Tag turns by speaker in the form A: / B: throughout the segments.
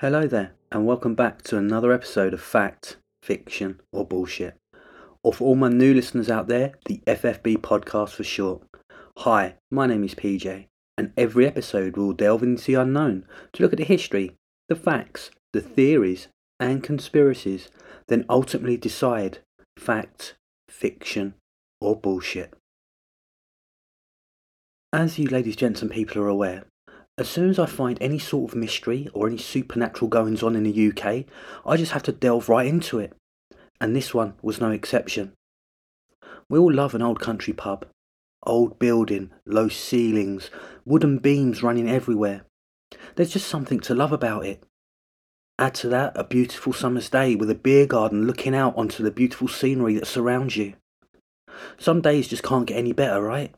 A: Hello there, and welcome back to another episode of Fact, Fiction, or Bullshit. Or for all my new listeners out there, the FFB podcast for short. Hi, my name is PJ, and every episode we'll delve into the unknown to look at the history, the facts, the theories, and conspiracies, then ultimately decide fact, fiction, or bullshit. As you ladies, gents, and people are aware, as soon as I find any sort of mystery or any supernatural goings on in the UK, I just have to delve right into it. And this one was no exception. We all love an old country pub. Old building, low ceilings, wooden beams running everywhere. There's just something to love about it. Add to that a beautiful summer's day with a beer garden looking out onto the beautiful scenery that surrounds you. Some days just can't get any better, right?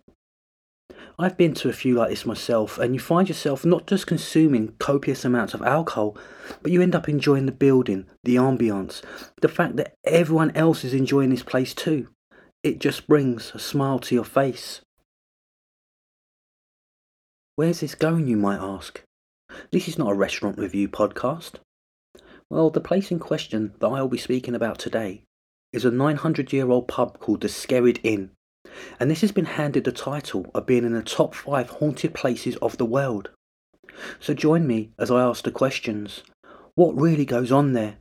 A: I've been to a few like this myself, and you find yourself not just consuming copious amounts of alcohol, but you end up enjoying the building, the ambience, the fact that everyone else is enjoying this place too. It just brings a smile to your face. Where's this going, you might ask? This is not a restaurant review podcast. Well, the place in question that I will be speaking about today is a 900 year old pub called the Skirrid Inn and this has been handed the title of being in the top five haunted places of the world. So join me as I ask the questions what really goes on there?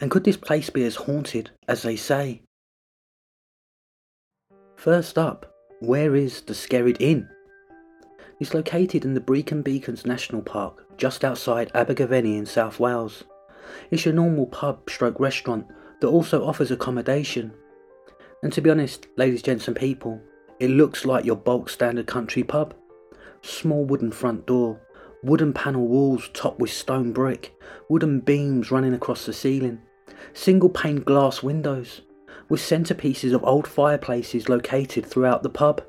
A: And could this place be as haunted as they say? First up, where is the Skirrid Inn? It's located in the Brecon Beacons National Park, just outside Abergavenny in South Wales. It's your normal pub stroke restaurant that also offers accommodation and to be honest, ladies, gents, and people, it looks like your bulk standard country pub. Small wooden front door, wooden panel walls topped with stone brick, wooden beams running across the ceiling, single pane glass windows, with centerpieces of old fireplaces located throughout the pub.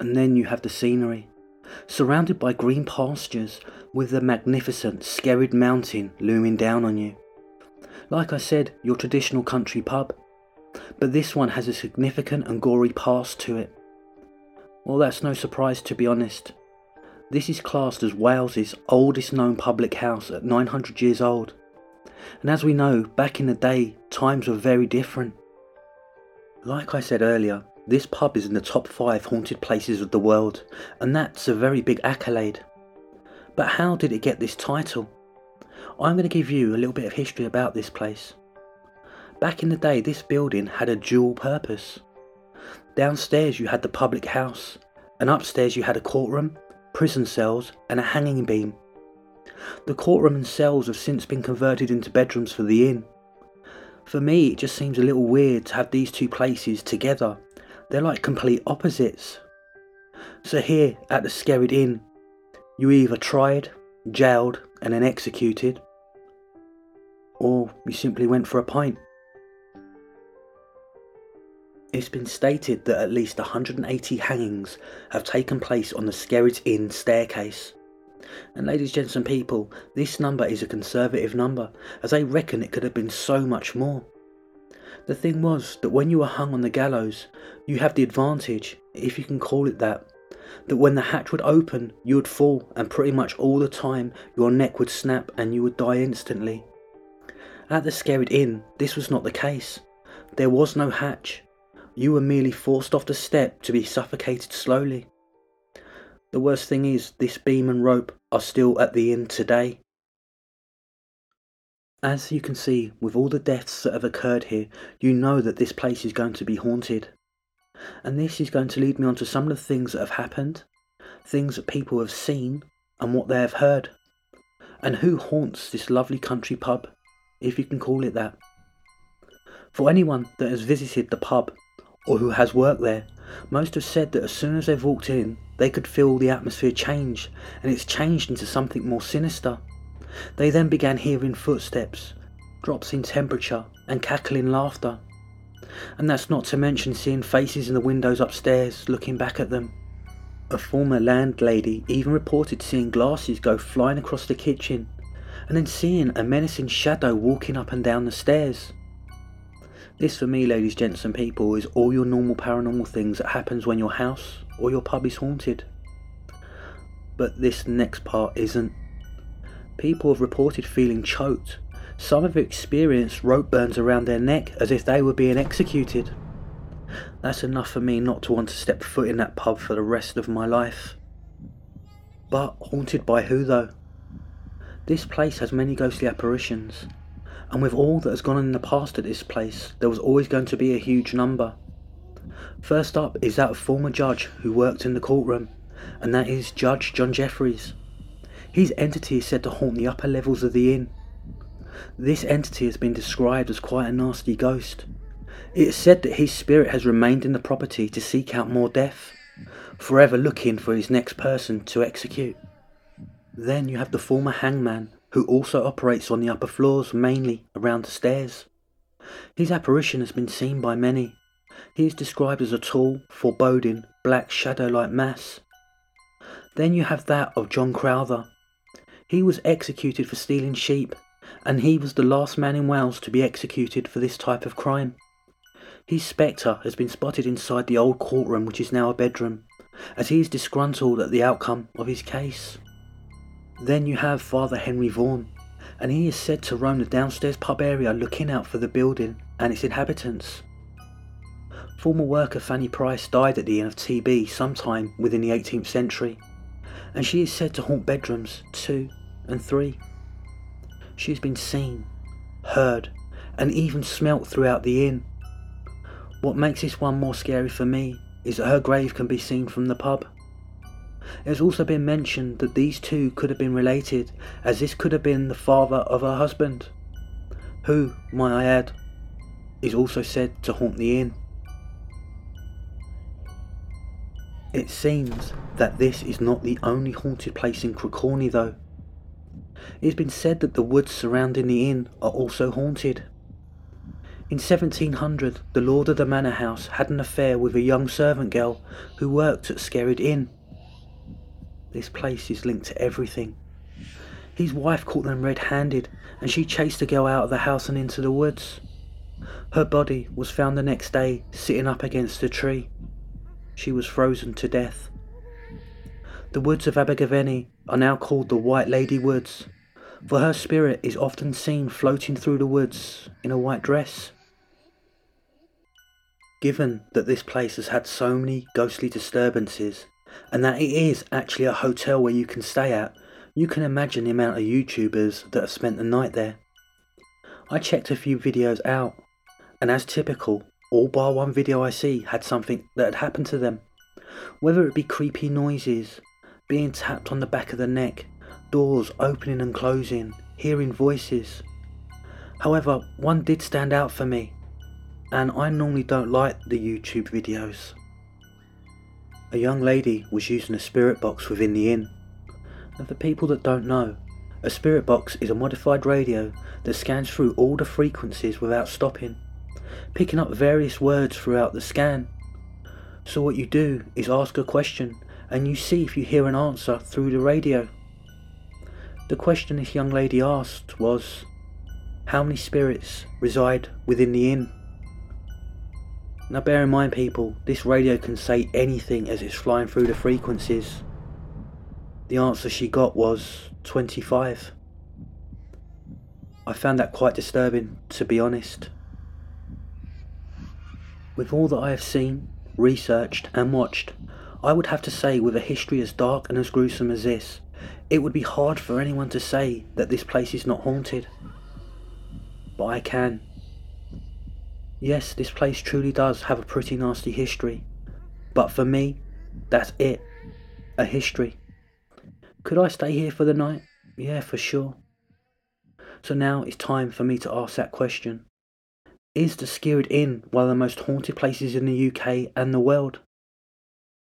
A: And then you have the scenery, surrounded by green pastures with the magnificent Skirrid Mountain looming down on you. Like I said, your traditional country pub but this one has a significant and gory past to it. Well, that's no surprise to be honest. This is classed as Wales's oldest known public house at 900 years old. And as we know, back in the day, times were very different. Like I said earlier, this pub is in the top 5 haunted places of the world, and that's a very big accolade. But how did it get this title? I'm going to give you a little bit of history about this place. Back in the day, this building had a dual purpose. Downstairs, you had the public house, and upstairs, you had a courtroom, prison cells, and a hanging beam. The courtroom and cells have since been converted into bedrooms for the inn. For me, it just seems a little weird to have these two places together. They're like complete opposites. So, here at the Skirrid Inn, you either tried, jailed, and then executed, or you simply went for a pint. It's been stated that at least 180 hangings have taken place on the Skirrid's Inn staircase. And ladies, gents and people, this number is a conservative number, as they reckon it could have been so much more. The thing was that when you were hung on the gallows, you have the advantage, if you can call it that, that when the hatch would open, you would fall, and pretty much all the time your neck would snap and you would die instantly. At the Skirrid Inn, this was not the case. There was no hatch, you were merely forced off the step to be suffocated slowly. The worst thing is, this beam and rope are still at the inn today. As you can see, with all the deaths that have occurred here, you know that this place is going to be haunted. And this is going to lead me on to some of the things that have happened, things that people have seen, and what they have heard. And who haunts this lovely country pub, if you can call it that. For anyone that has visited the pub or who has worked there, most have said that as soon as they've walked in, they could feel the atmosphere change, and it's changed into something more sinister. They then began hearing footsteps, drops in temperature, and cackling laughter. And that's not to mention seeing faces in the windows upstairs looking back at them. A former landlady even reported seeing glasses go flying across the kitchen, and then seeing a menacing shadow walking up and down the stairs. This for me, ladies, gents and people, is all your normal paranormal things that happens when your house or your pub is haunted. But this next part isn't. People have reported feeling choked. Some have experienced rope burns around their neck as if they were being executed. That's enough for me not to want to step foot in that pub for the rest of my life. But haunted by who though? This place has many ghostly apparitions, and with all that has gone on in the past at this place, there was always going to be a huge number. First up is that former judge who worked in the courtroom, and that is Judge John Jeffreys. His entity is said to haunt the upper levels of the inn. This entity has been described as quite a nasty ghost. It is said that his spirit has remained in the property to seek out more death, forever looking for his next person to execute. Then you have the former hangman, who also operates on the upper floors, mainly around the stairs. His apparition has been seen by many. He is described as a tall, foreboding, black shadow-like mass. Then you have that of John Crowther. He was executed for stealing sheep, and he was the last man in Wales to be executed for this type of crime. His spectre has been spotted inside the old courtroom, which is now a bedroom, as he is disgruntled at the outcome of his case. Then you have Father Henry Vaughan, and he is said to roam the downstairs pub area looking out for the building and its inhabitants. Former worker Fanny Price died at the inn of TB sometime within the 18th century, and she is said to haunt bedrooms 2 and 3. She has been seen, heard, and even smelt throughout the inn. What makes this one more scary for me is that her grave can be seen from the pub. It has also been mentioned that these two could have been related, as this could have been the father of her husband, who, might I add, is also said to haunt the inn. It seems that this is not the only haunted place in Crucorney though. It has been said that the woods surrounding the inn are also haunted. In 1700, the lord of the manor house had an affair with a young servant girl who worked at Skirrid Inn. This place is linked to everything. His wife caught them red-handed and she chased the girl out of the house and into the woods. Her body was found the next day sitting up against a tree. She was frozen to death. The woods of Abergavenny are now called the White Lady Woods, for her spirit is often seen floating through the woods in a white dress. Given that this place has had so many ghostly disturbances, and that it is actually a hotel where you can stay at, you can imagine the amount of YouTubers that have spent the night there. I checked a few videos out, and as typical, all bar one video I see had something that had happened to them. Whether it be creepy noises, being tapped on the back of the neck, doors opening and closing, hearing voices. However, one did stand out for me, and I normally don't like the YouTube videos. A young lady was using a spirit box within the inn. And for people that don't know, a spirit box is a modified radio that scans through all the frequencies without stopping, picking up various words throughout the scan. So what you do is ask a question and you see if you hear an answer through the radio. The question this young lady asked was, how many spirits reside within the inn? Now bear in mind people, this radio can say anything as it's flying through the frequencies. The answer she got was 25. I found that quite disturbing, to be honest. With all that I have seen, researched and watched, I would have to say with a history as dark and as gruesome as this, it would be hard for anyone to say that this place is not haunted. But I can. Yes, this place truly does have a pretty nasty history. But for me, that's it. A history. Could I stay here for the night? Yeah, for sure. So now it's time for me to ask that question. Is the Skirrid Inn one of the most haunted places in the UK and the world?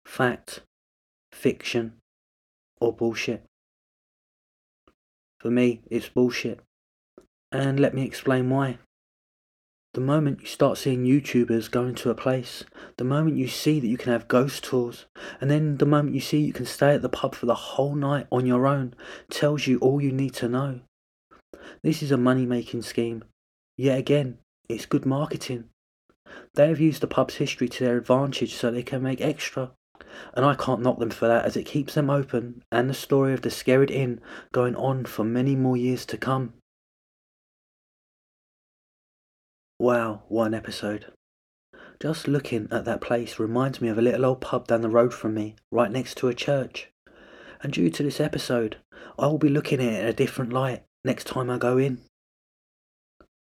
A: Fact, fiction, or bullshit? For me, it's bullshit. And let me explain why. The moment you start seeing YouTubers going to a place, the moment you see that you can have ghost tours, and then the moment you see you can stay at the pub for the whole night on your own, tells you all you need to know. This is a money making scheme. Yet again, it's good marketing. They have used the pub's history to their advantage so they can make extra And I can't knock them for that as it keeps them open and the story of the Skirrid Inn going on for many more years to come. Wow, one episode. Just looking at that place reminds me of a little old pub down the road from me, right next to a church. And due to this episode, I will be looking at it in a different light next time I go in.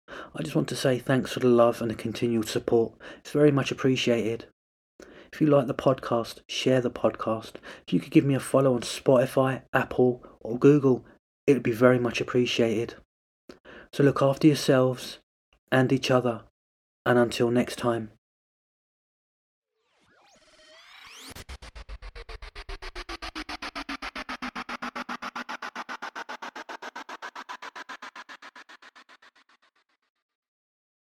A: I just want to say thanks for the love and the continued support. It's very much appreciated. If you like the podcast, share the podcast. If you could give me a follow on Spotify, Apple, or Google, it would be very much appreciated. So look after yourselves and each other, and until next time.